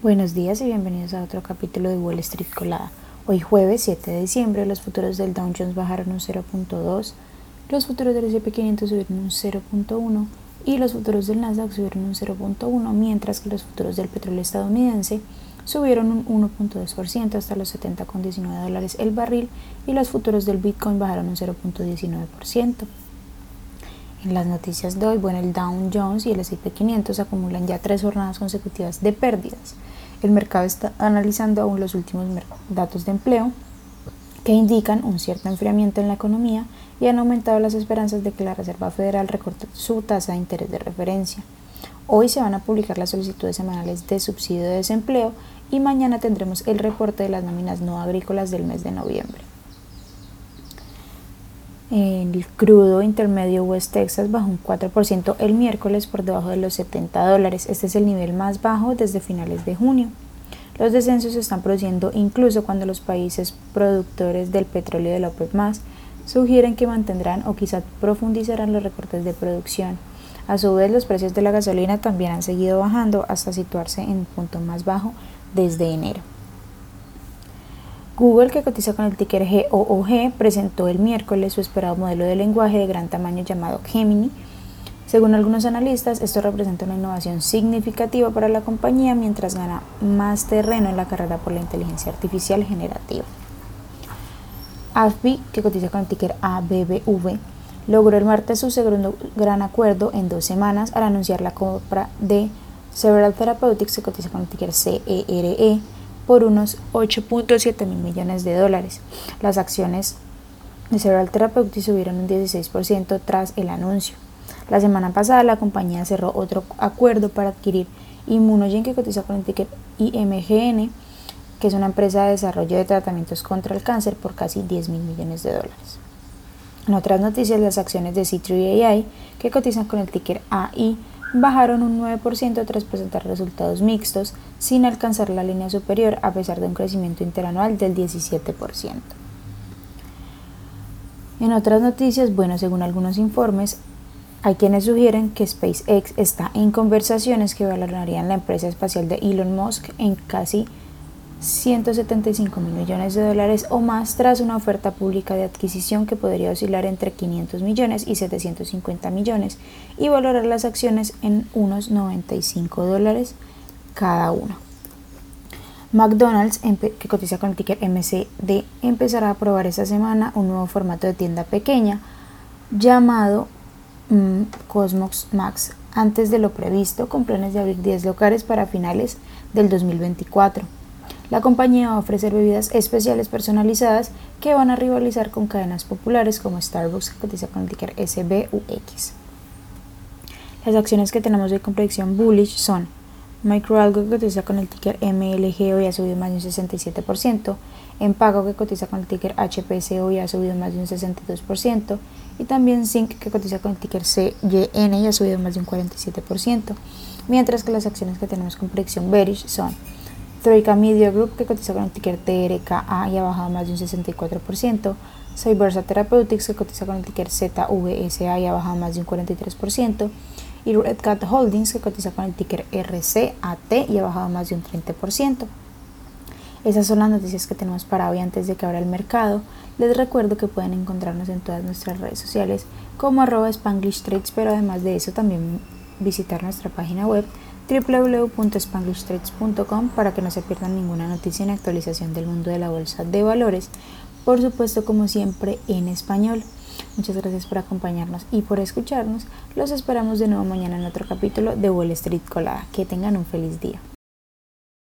Buenos días y bienvenidos a otro capítulo de Wall Street Colada. Hoy jueves 7 de diciembre los futuros del Dow Jones bajaron un 0.2, los futuros del S&P 500 subieron un 0.1 y los futuros del Nasdaq subieron un 0.1, mientras que los futuros del petróleo estadounidense subieron un 1.2% hasta los 70,19 dólares el barril y los futuros del Bitcoin bajaron un 0.19%. En las noticias de hoy, bueno, el Dow Jones y el S&P 500 acumulan ya tres jornadas consecutivas de pérdidas. El mercado está analizando aún los últimos datos de empleo que indican un cierto enfriamiento en la economía y han aumentado las esperanzas de que la Reserva Federal recorte su tasa de interés de referencia. Hoy se van a publicar las solicitudes semanales de subsidio de desempleo y mañana tendremos el reporte de las nóminas no agrícolas del mes de noviembre. El crudo intermedio West Texas bajó un 4% el miércoles por debajo de los 70 dólares. Este es el nivel más bajo desde finales de junio. Los descensos se están produciendo incluso cuando los países productores del petróleo de la OPEP sugieren que mantendrán o quizá profundizarán los recortes de producción. A su vez, los precios de la gasolina también han seguido bajando hasta situarse en el punto más bajo desde enero. Google, que cotiza con el ticker GOOG, presentó el miércoles su esperado modelo de lenguaje de gran tamaño llamado Gemini. Según algunos analistas, esto representa una innovación significativa para la compañía mientras gana más terreno en la carrera por la inteligencia artificial generativa. AFBI, que cotiza con el ticker ABBV, logró el martes su segundo gran acuerdo en dos semanas al anunciar la compra de Several Therapeutics, que cotiza con el ticker CERE, por unos 8.7 mil millones de dólares. Las acciones de Cerebral Therapeutics subieron un 16% tras el anuncio. La semana pasada la compañía cerró otro acuerdo para adquirir Immunogen que cotiza con el ticket IMGN, que es una empresa de desarrollo de tratamientos contra el cáncer por casi 10 mil millones de dólares. En otras noticias, las acciones de C3 AI, que cotizan con el ticker AI, bajaron un 9% tras presentar resultados mixtos, sin alcanzar la línea superior a pesar de un crecimiento interanual del 17%. En otras noticias, bueno, según algunos informes, hay quienes sugieren que SpaceX está en conversaciones que valorarían la empresa espacial de Elon Musk en casi 175 mil millones de dólares o más tras una oferta pública de adquisición que podría oscilar entre 500 millones y 750 millones y valorar las acciones en unos 95 dólares cada uno. McDonald's, que cotiza con el ticker MCD, empezará a probar esta semana un nuevo formato de tienda pequeña llamado mm, Cosmos Max antes de lo previsto con planes de abrir 10 locales para finales del 2024. La compañía va a ofrecer bebidas especiales personalizadas que van a rivalizar con cadenas populares como Starbucks que cotiza con el ticker SBUX. Las acciones que tenemos con predicción bullish son Microalgo que cotiza con el ticker MLG hoy ha subido más de un 67%, Empago que cotiza con el ticker HPC hoy ha subido más de un 62% y también Zinc que cotiza con el ticker CYN y ha subido más de un 47%, mientras que las acciones que tenemos con predicción bearish son Troika Media Group, que cotiza con el ticker TRKA y ha bajado más de un 64%. Cybersa Therapeutics, que cotiza con el ticker ZVSA y ha bajado más de un 43%. Y Red Cat Holdings, que cotiza con el ticker RCAT y ha bajado más de un 30%. Esas son las noticias que tenemos para hoy antes de que abra el mercado. Les recuerdo que pueden encontrarnos en todas nuestras redes sociales como arroba Spanglish pero además de eso también visitar nuestra página web www.spanglishtrades.com para que no se pierdan ninguna noticia ni actualización del mundo de la bolsa de valores, por supuesto como siempre en español. Muchas gracias por acompañarnos y por escucharnos. Los esperamos de nuevo mañana en otro capítulo de Wall Street Colada. Que tengan un feliz día.